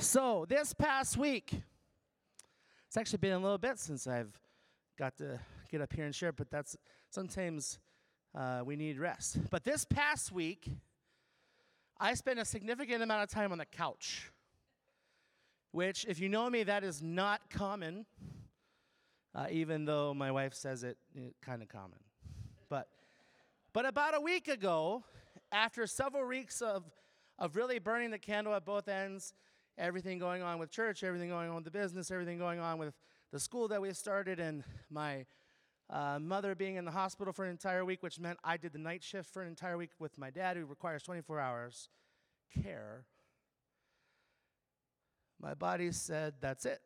So, this past week, it's actually been a little bit since I've got to get up here and share, but that's sometimes uh, we need rest. But this past week, I spent a significant amount of time on the couch, which, if you know me, that is not common, uh, even though my wife says it, it kind of common. But, but about a week ago, after several weeks of, of really burning the candle at both ends, everything going on with church, everything going on with the business, everything going on with the school that we started, and my uh, mother being in the hospital for an entire week, which meant I did the night shift for an entire week with my dad, who requires 24 hours care. My body said, That's it,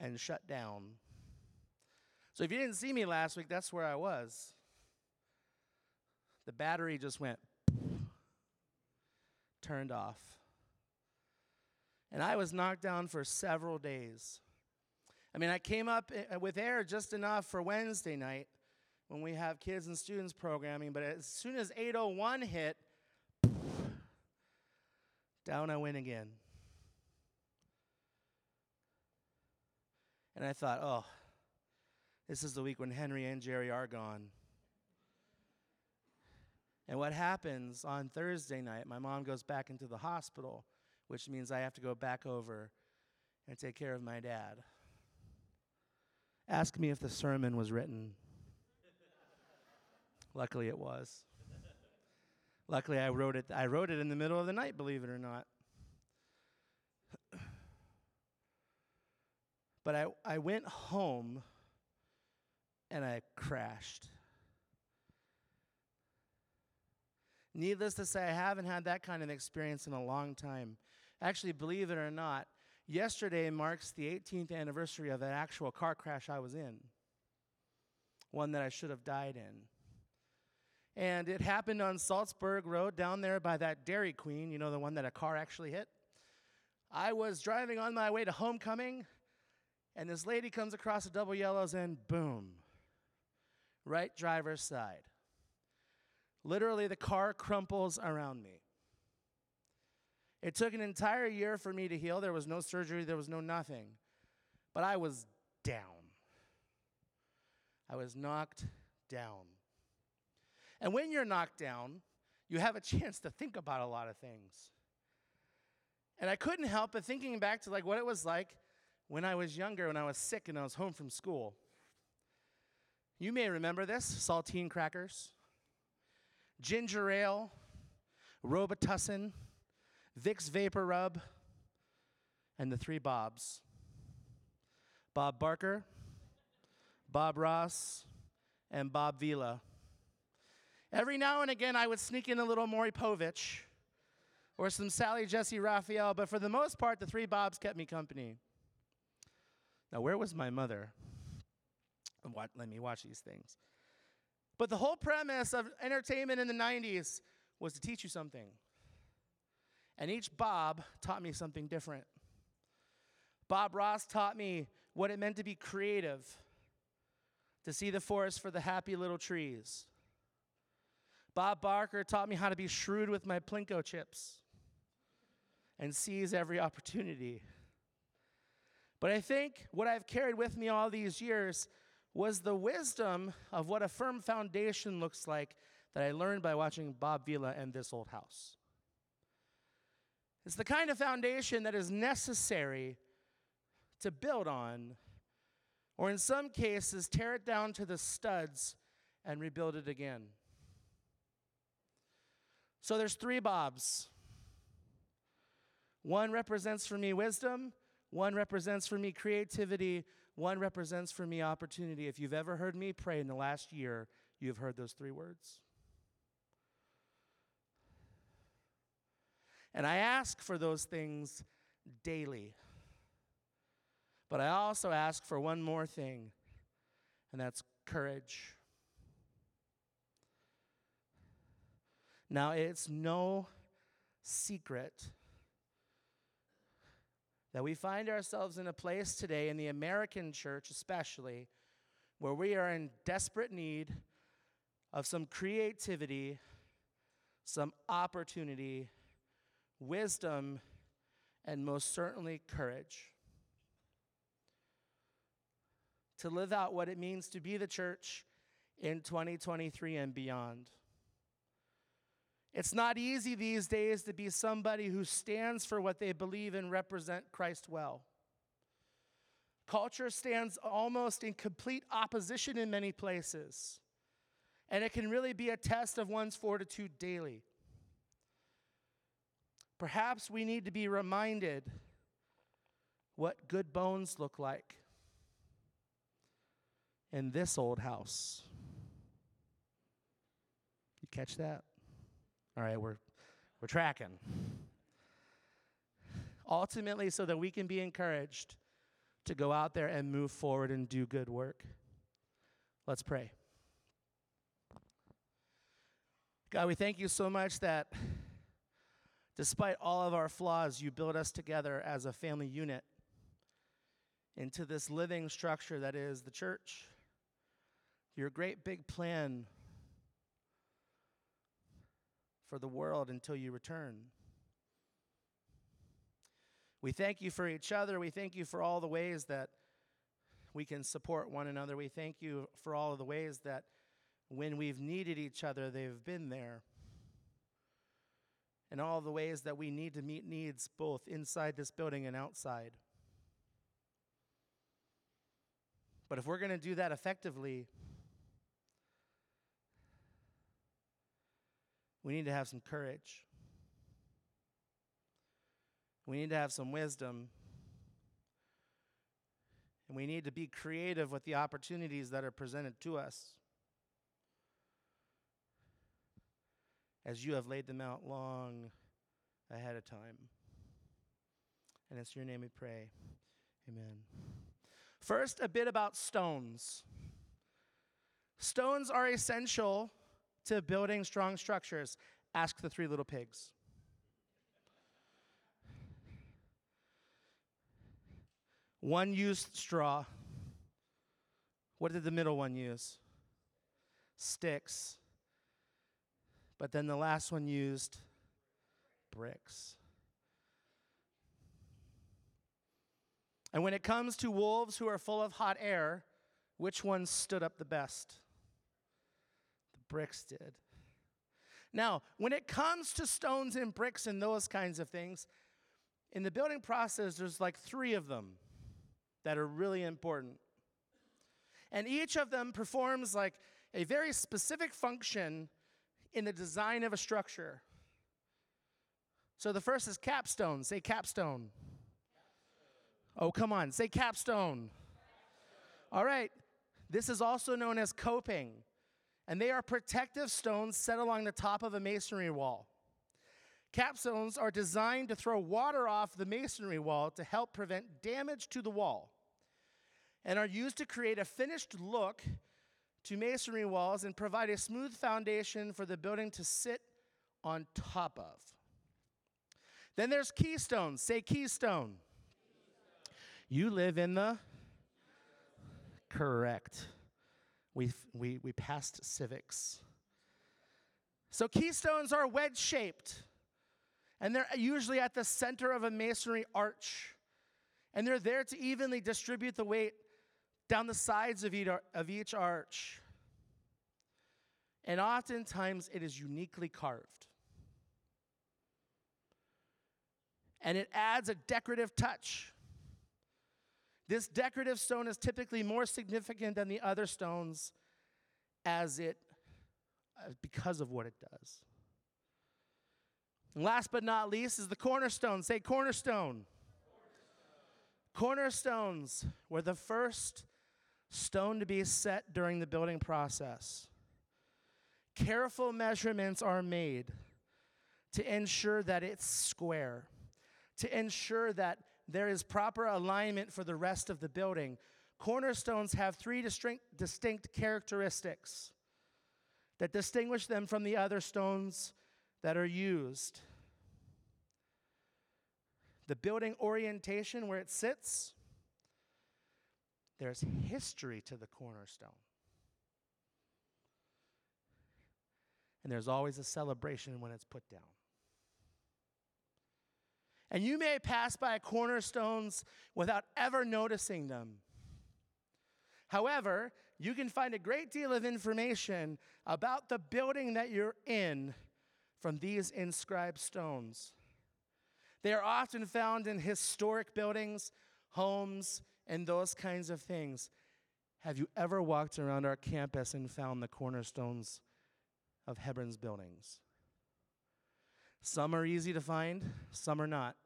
and shut down. So if you didn't see me last week, that's where I was. The battery just went turned off. And I was knocked down for several days. I mean, I came up eh, with air just enough for Wednesday night when we have kids and students programming, but as soon as 801 hit, down I went again. And I thought, oh, this is the week when Henry and Jerry are gone. And what happens on Thursday night, my mom goes back into the hospital, which means I have to go back over and take care of my dad. Ask me if the sermon was written. Luckily, it was. Luckily, I wrote it. I wrote it in the middle of the night, believe it or not. but I, I went home and I crashed. Needless to say, I haven't had that kind of experience in a long time. Actually, believe it or not, yesterday marks the 18th anniversary of an actual car crash I was in, one that I should have died in. And it happened on Salzburg Road down there by that Dairy Queen, you know, the one that a car actually hit. I was driving on my way to homecoming, and this lady comes across the double yellows, and boom, right driver's side. Literally, the car crumples around me. It took an entire year for me to heal. There was no surgery, there was no nothing. But I was down. I was knocked down. And when you're knocked down, you have a chance to think about a lot of things. And I couldn't help but thinking back to like what it was like when I was younger, when I was sick and I was home from school. You may remember this saltine crackers ginger ale, Robitussin, Vicks VapoRub, and the three Bobs Bob Barker, Bob Ross, and Bob Vila. Every now and again, I would sneak in a little Maury Povich or some Sally Jessy Raphael, but for the most part, the three Bobs kept me company. Now, where was my mother? Let me watch these things. But the whole premise of entertainment in the 90s was to teach you something. And each Bob taught me something different. Bob Ross taught me what it meant to be creative, to see the forest for the happy little trees. Bob Barker taught me how to be shrewd with my Plinko chips and seize every opportunity. But I think what I've carried with me all these years was the wisdom of what a firm foundation looks like that I learned by watching Bob Vila and This Old House. It's the kind of foundation that is necessary to build on, or in some cases, tear it down to the studs and rebuild it again. So there's three Bobs. One represents for me wisdom, one represents for me creativity, one represents for me opportunity. If you've ever heard me pray in the last year, you've heard those three words. And I ask for those things daily. But I also ask for one more thing, and that's courage. Now, it's no secret that we find ourselves in a place today, in the American church especially, where we are in desperate need of some creativity, some opportunity, wisdom, and most certainly courage to live out what it means to be the church in 2023 and beyond. It's not easy these days to be somebody who stands for what they believe and represent Christ well. Culture stands almost in complete opposition in many places, and it can really be a test of one's fortitude daily. Perhaps we need to be reminded what good bones look like in this old house. You catch that? All right, we're we're tracking. Ultimately so that we can be encouraged to go out there and move forward and do good work. Let's pray. God, we thank you so much that despite all of our flaws, you build us together as a family unit into this living structure that is the church. Your great big plan for the world until you return. We thank you for each other. We thank you for all the ways that we can support one another. We thank you for all of the ways that when we've needed each other, they've been there. And all the ways that we need to meet needs both inside this building and outside. But if we're going to do that effectively, we need to have some courage. We need to have some wisdom. And we need to be creative with the opportunities that are presented to us as you have laid them out long ahead of time. And it's your name we pray. Amen. First, a bit about stones. Stones are essential to building strong structures. Ask the three little pigs. One used straw. What did the middle one use? Sticks. But then the last one used bricks. And when it comes to wolves who are full of hot air, which one stood up the best? The bricks did. Now, when it comes to stones and bricks and those kinds of things, in the building process, there's like three of them that are really important. And each of them performs like a very specific function in the design of a structure. So the first is capstone. Say capstone. Oh, come on. Say capstone. All right. This is also known as coping. And they are protective stones set along the top of a masonry wall. Capstones are designed to throw water off the masonry wall to help prevent damage to the wall and are used to create a finished look to masonry walls and provide a smooth foundation for the building to sit on top of. Then there's keystones. Say keystone. You live in the correct. We we we passed civics. So keystones are wedge shaped. And they're usually at the center of a masonry arch. And they're there to evenly distribute the weight down the sides of each, arch. And oftentimes it is uniquely carved. And it adds a decorative touch. This decorative stone is typically more significant than the other stones as it because of what it does. And last but not least is the cornerstone. Say cornerstone. cornerstone. Cornerstones were the first stone to be set during the building process. Careful measurements are made to ensure that it's square, to ensure that there is proper alignment for the rest of the building. Cornerstones have three distinct, characteristics that distinguish them from the other stones that are used. The building orientation where it sits, there's history to the cornerstone. And there's always a celebration when it's put down. And you may pass by cornerstones without ever noticing them. However, you can find a great deal of information about the building that you're in from these inscribed stones. They are often found in historic buildings, homes, and those kinds of things. Have you ever walked around our campus and found the cornerstones of Hebron's buildings? Some are easy to find, some are not.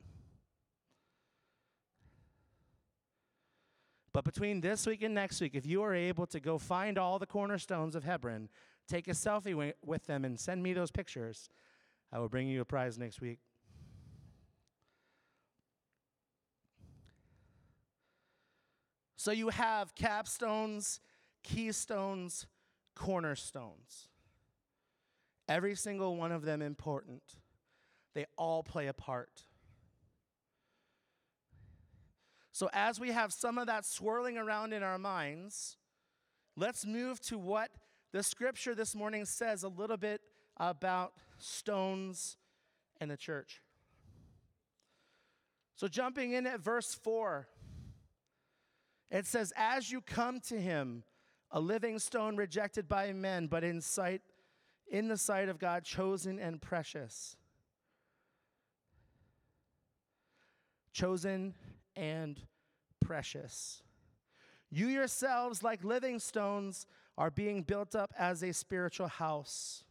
But between this week and next week, if you are able to go find all the cornerstones of Hebron, take a selfie with them, and send me those pictures, I will bring you a prize next week. So you have capstones, keystones, cornerstones. Every single one of them important. They all play a part. So, as we have some of that swirling around in our minds, let's move to what the scripture this morning says a little bit about stones and the church. So, jumping in at verse 4, it says, As you come to him, a living stone rejected by men, but in sight, in the sight of God, chosen and precious. Chosen and precious. You yourselves, like living stones, are being built up as a spiritual house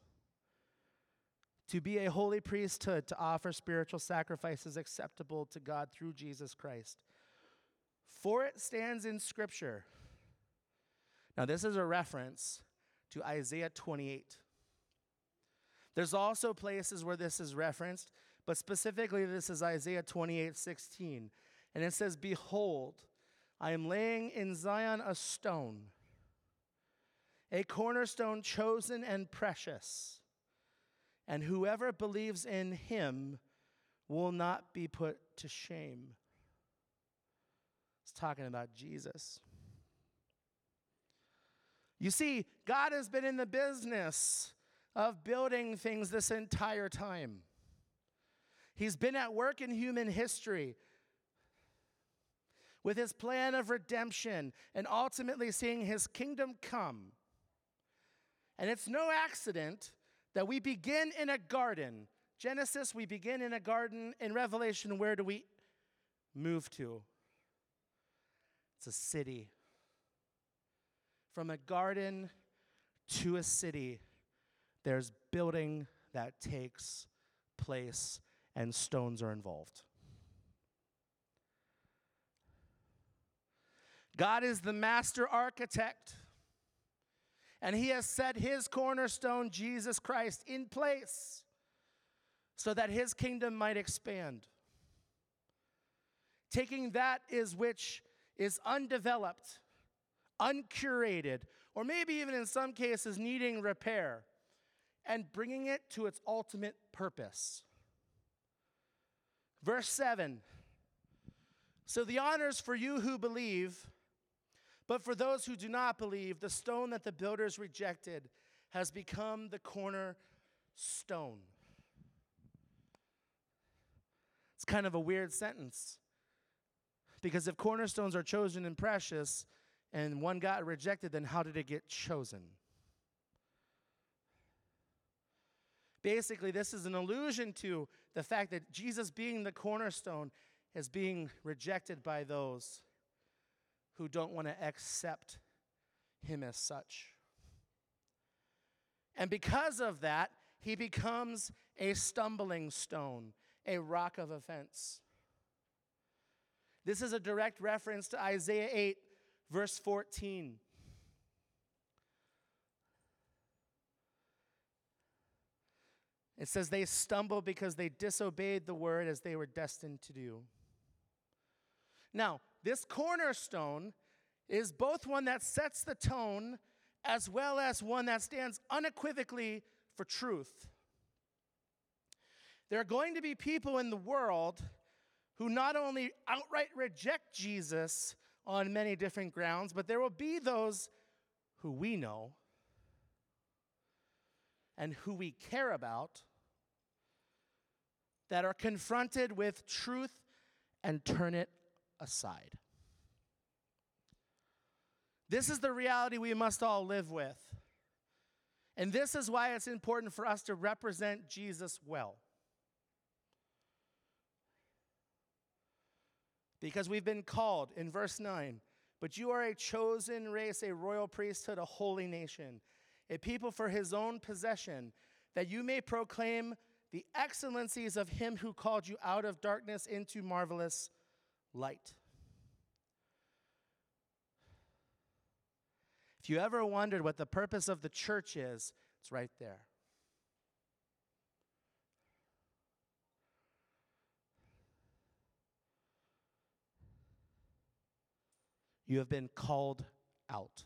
to be a holy priesthood, to offer spiritual sacrifices acceptable to God through Jesus Christ. For it stands in Scripture. Now, this is a reference to Isaiah 28. There's also places where this is referenced, but specifically, this is Isaiah 28 16. And it says, Behold, I am laying in Zion a stone, a cornerstone chosen and precious, and whoever believes in him will not be put to shame. It's talking about Jesus. You see, God has been in the business of building things this entire time. He's been at work in human history with his plan of redemption and ultimately seeing his kingdom come. And it's no accident that we begin in a garden. Genesis, we begin in a garden. In Revelation, where do we move to? It's a city. From a garden to a city, there's building that takes place, and stones are involved. God is the master architect, and He has set His cornerstone, Jesus Christ, in place so that His kingdom might expand. Taking that is which is undeveloped, uncurated, or maybe even in some cases needing repair, and bringing it to its ultimate purpose. Verse 7 So the honors for you who believe but for those who do not believe, the stone that the builders rejected has become the corner stone. It's kind of a weird sentence. Because if cornerstones are chosen and precious, and one got rejected, then how did it get chosen? Basically, this is an allusion to the fact that Jesus, being the cornerstone, is being rejected by those who don't want to accept him as such. And because of that, he becomes a stumbling stone, a rock of offense. This is a direct reference to Isaiah 8, verse 14. It says, They stumble because they disobeyed the word as they were destined to do. Now, this cornerstone is both one that sets the tone as well as one that stands unequivocally for truth. There are going to be people in the world who not only outright reject Jesus on many different grounds, but there will be those who we know and who we care about that are confronted with truth and turn it aside. This is the reality we must all live with. And this is why it's important for us to represent Jesus well. Because we've been called in verse 9, but you are a chosen race, a royal priesthood, a holy nation, a people for his own possession, that you may proclaim the excellencies of him who called you out of darkness into marvelous light. If you ever wondered what the purpose of the church is, it's right there. You have been called out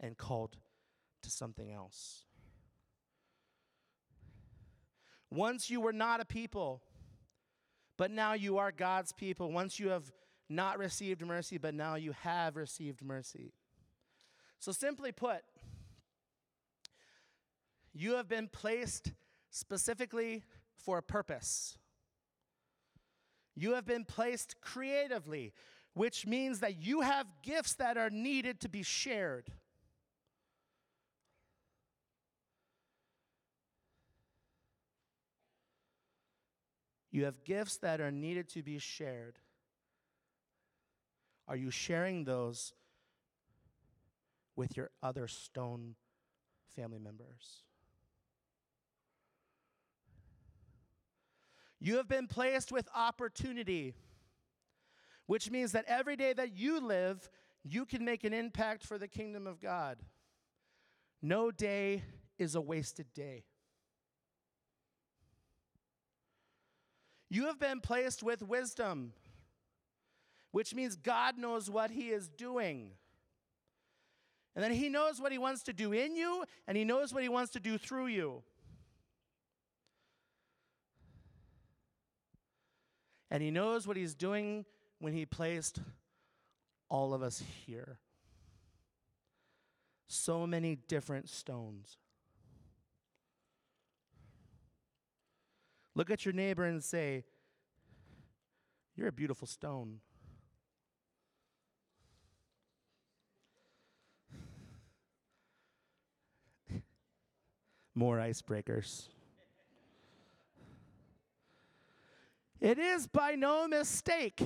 and called to something else. Once you were not a people, but now you are God's people. Once you have not received mercy, but now you have received mercy. So, simply put, you have been placed specifically for a purpose. You have been placed creatively, which means that you have gifts that are needed to be shared. You have gifts that are needed to be shared. Are you sharing those with your other stone family members? You have been placed with opportunity, which means that every day that you live, you can make an impact for the kingdom of God. No day is a wasted day. You have been placed with wisdom, which means God knows what He is doing. And then He knows what He wants to do in you, and He knows what He wants to do through you. And He knows what He's doing when He placed all of us here. So many different stones. Look at your neighbor and say, You're a beautiful stone. More icebreakers. It is by no mistake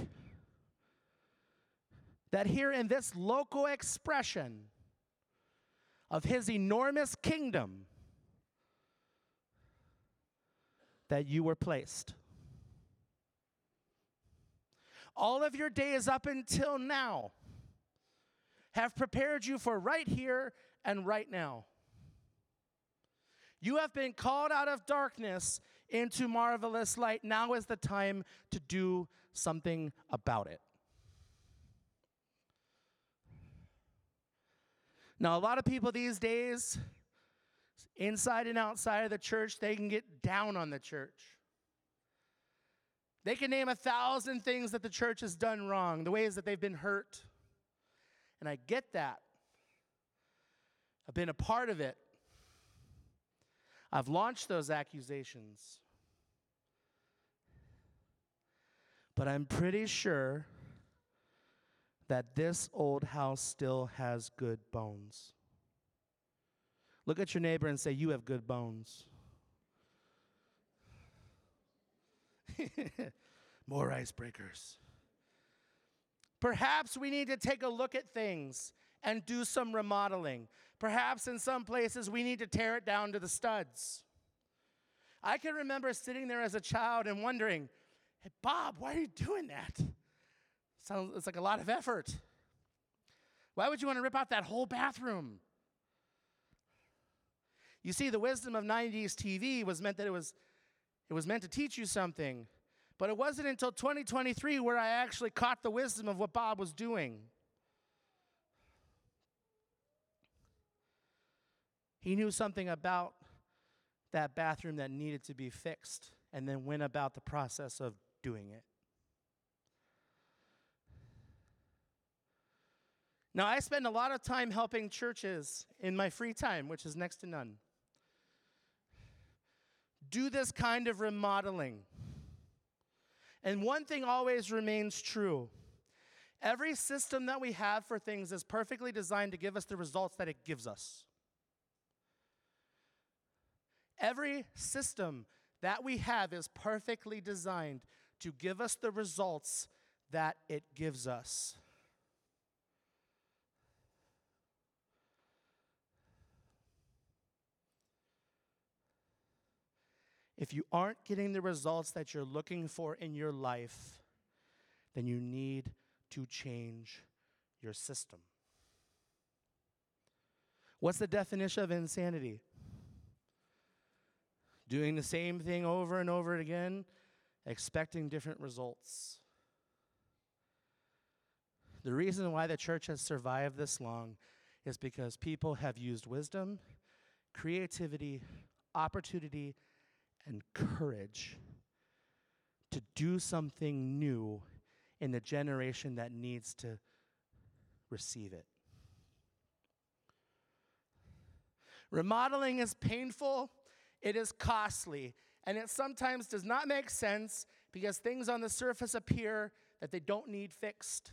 that here in this local expression of his enormous kingdom, that you were placed. All of your days up until now have prepared you for right here and right now. You have been called out of darkness into marvelous light. Now is the time to do something about it. Now, a lot of people these days inside and outside of the church, they can get down on the church. They can name a thousand things that the church has done wrong, the ways that they've been hurt. And I get that. I've been a part of it. I've launched those accusations. But I'm pretty sure that this old house still has good bones. Look at your neighbor and say, You have good bones. More icebreakers. Perhaps we need to take a look at things and do some remodeling. Perhaps in some places we need to tear it down to the studs. I can remember sitting there as a child and wondering, hey, Bob, why are you doing that? Sounds, it's like a lot of effort. Why would you want to rip out that whole bathroom? You see, the wisdom of 90s TV was meant that it was, it was meant to teach you something. But it wasn't until 2023 where I actually caught the wisdom of what Bob was doing. He knew something about that bathroom that needed to be fixed and then went about the process of doing it. Now, I spend a lot of time helping churches in my free time, which is next to none. do this kind of remodeling. And one thing always remains true every system that we have for things is perfectly designed to give us the results that it gives us. Every system that we have is perfectly designed to give us the results that it gives us. If you aren't getting the results that you're looking for in your life, then you need to change your system. What's the definition of insanity? Doing the same thing over and over again, expecting different results. The reason why the church has survived this long is because people have used wisdom, creativity, opportunity, and courage to do something new in the generation that needs to receive it. Remodeling is painful, it is costly, and it sometimes does not make sense because things on the surface appear that they don't need fixed.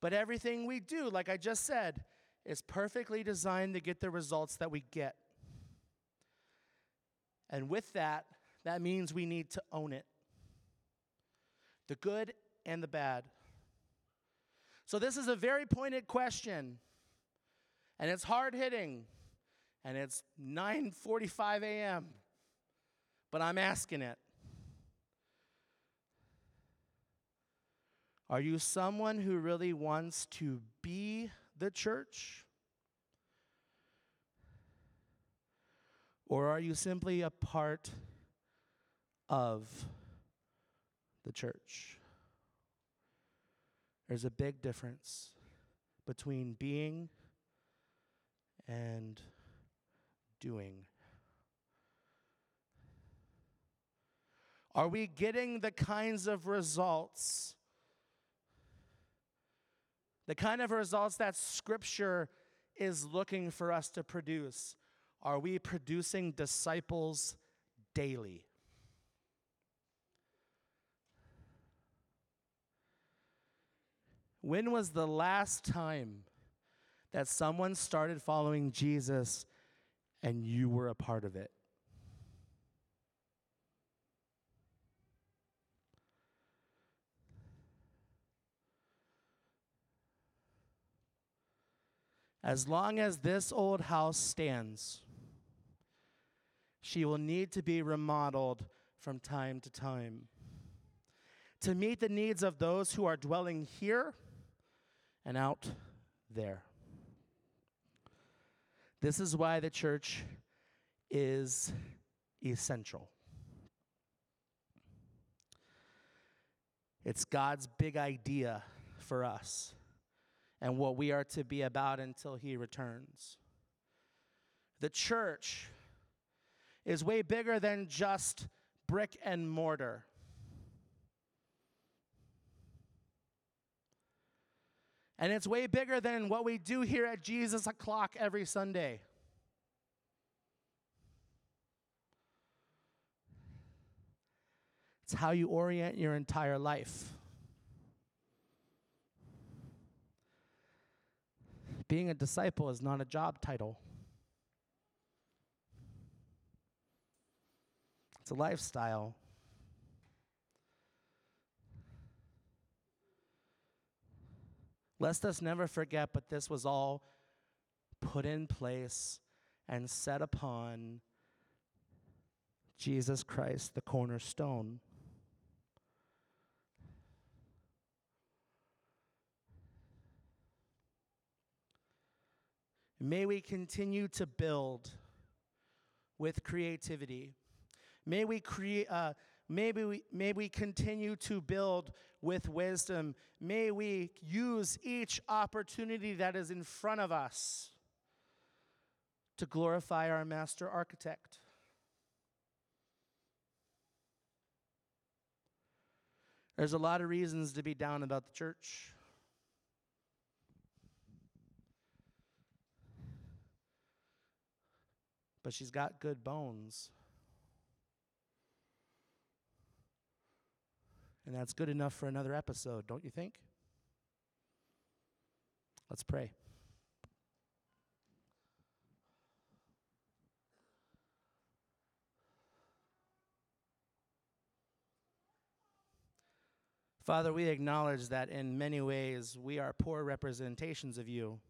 But everything we do, like I just said, is perfectly designed to get the results that we get. And with that, that means we need to own it the good and the bad. So, this is a very pointed question, and it's hard hitting, and it's 9:45 a.m. But I'm asking it. Are you someone who really wants to be the church? Or are you simply a part of the church? There's a big difference between being and doing. Are we getting the kinds of results, the kind of results that Scripture is looking for us to produce? Are we producing disciples daily? When was the last time that someone started following Jesus and you were a part of it? As long as this old house stands, she will need to be remodeled from time to time to meet the needs of those who are dwelling here and out there. This is why the church is essential. It's God's big idea for us and what we are to be about until He returns. The church is way bigger than just brick and mortar. And it's way bigger than what we do here at Jesus o'clock every Sunday. It's how you orient your entire life. Being a disciple is not a job title. It's a lifestyle. Lest us never forget, but this was all put in place and set upon Jesus Christ, the cornerstone. May we continue to build with creativity. May we create. Uh, Maybe we, may we continue to build with wisdom. May we use each opportunity that is in front of us to glorify our master architect. There's a lot of reasons to be down about the church. But she's got good bones. And that's good enough for another episode, don't you think? Let's pray. Father, we acknowledge that in many ways we are poor representations of you.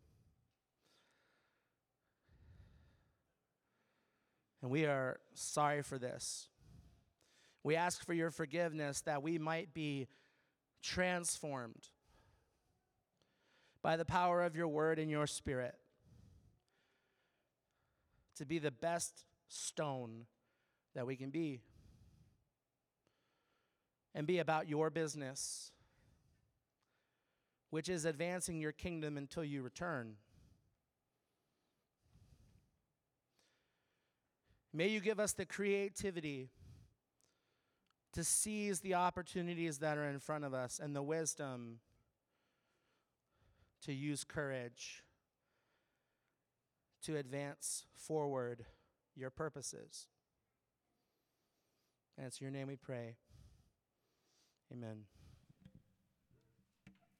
And we are sorry for this. We ask for your forgiveness that we might be transformed by the power of your word and your spirit to be the best stone that we can be and be about your business, which is advancing your kingdom until you return. May you give us the creativity to seize the opportunities that are in front of us and the wisdom to use courage to advance forward your purposes. And it's your name we pray. Amen.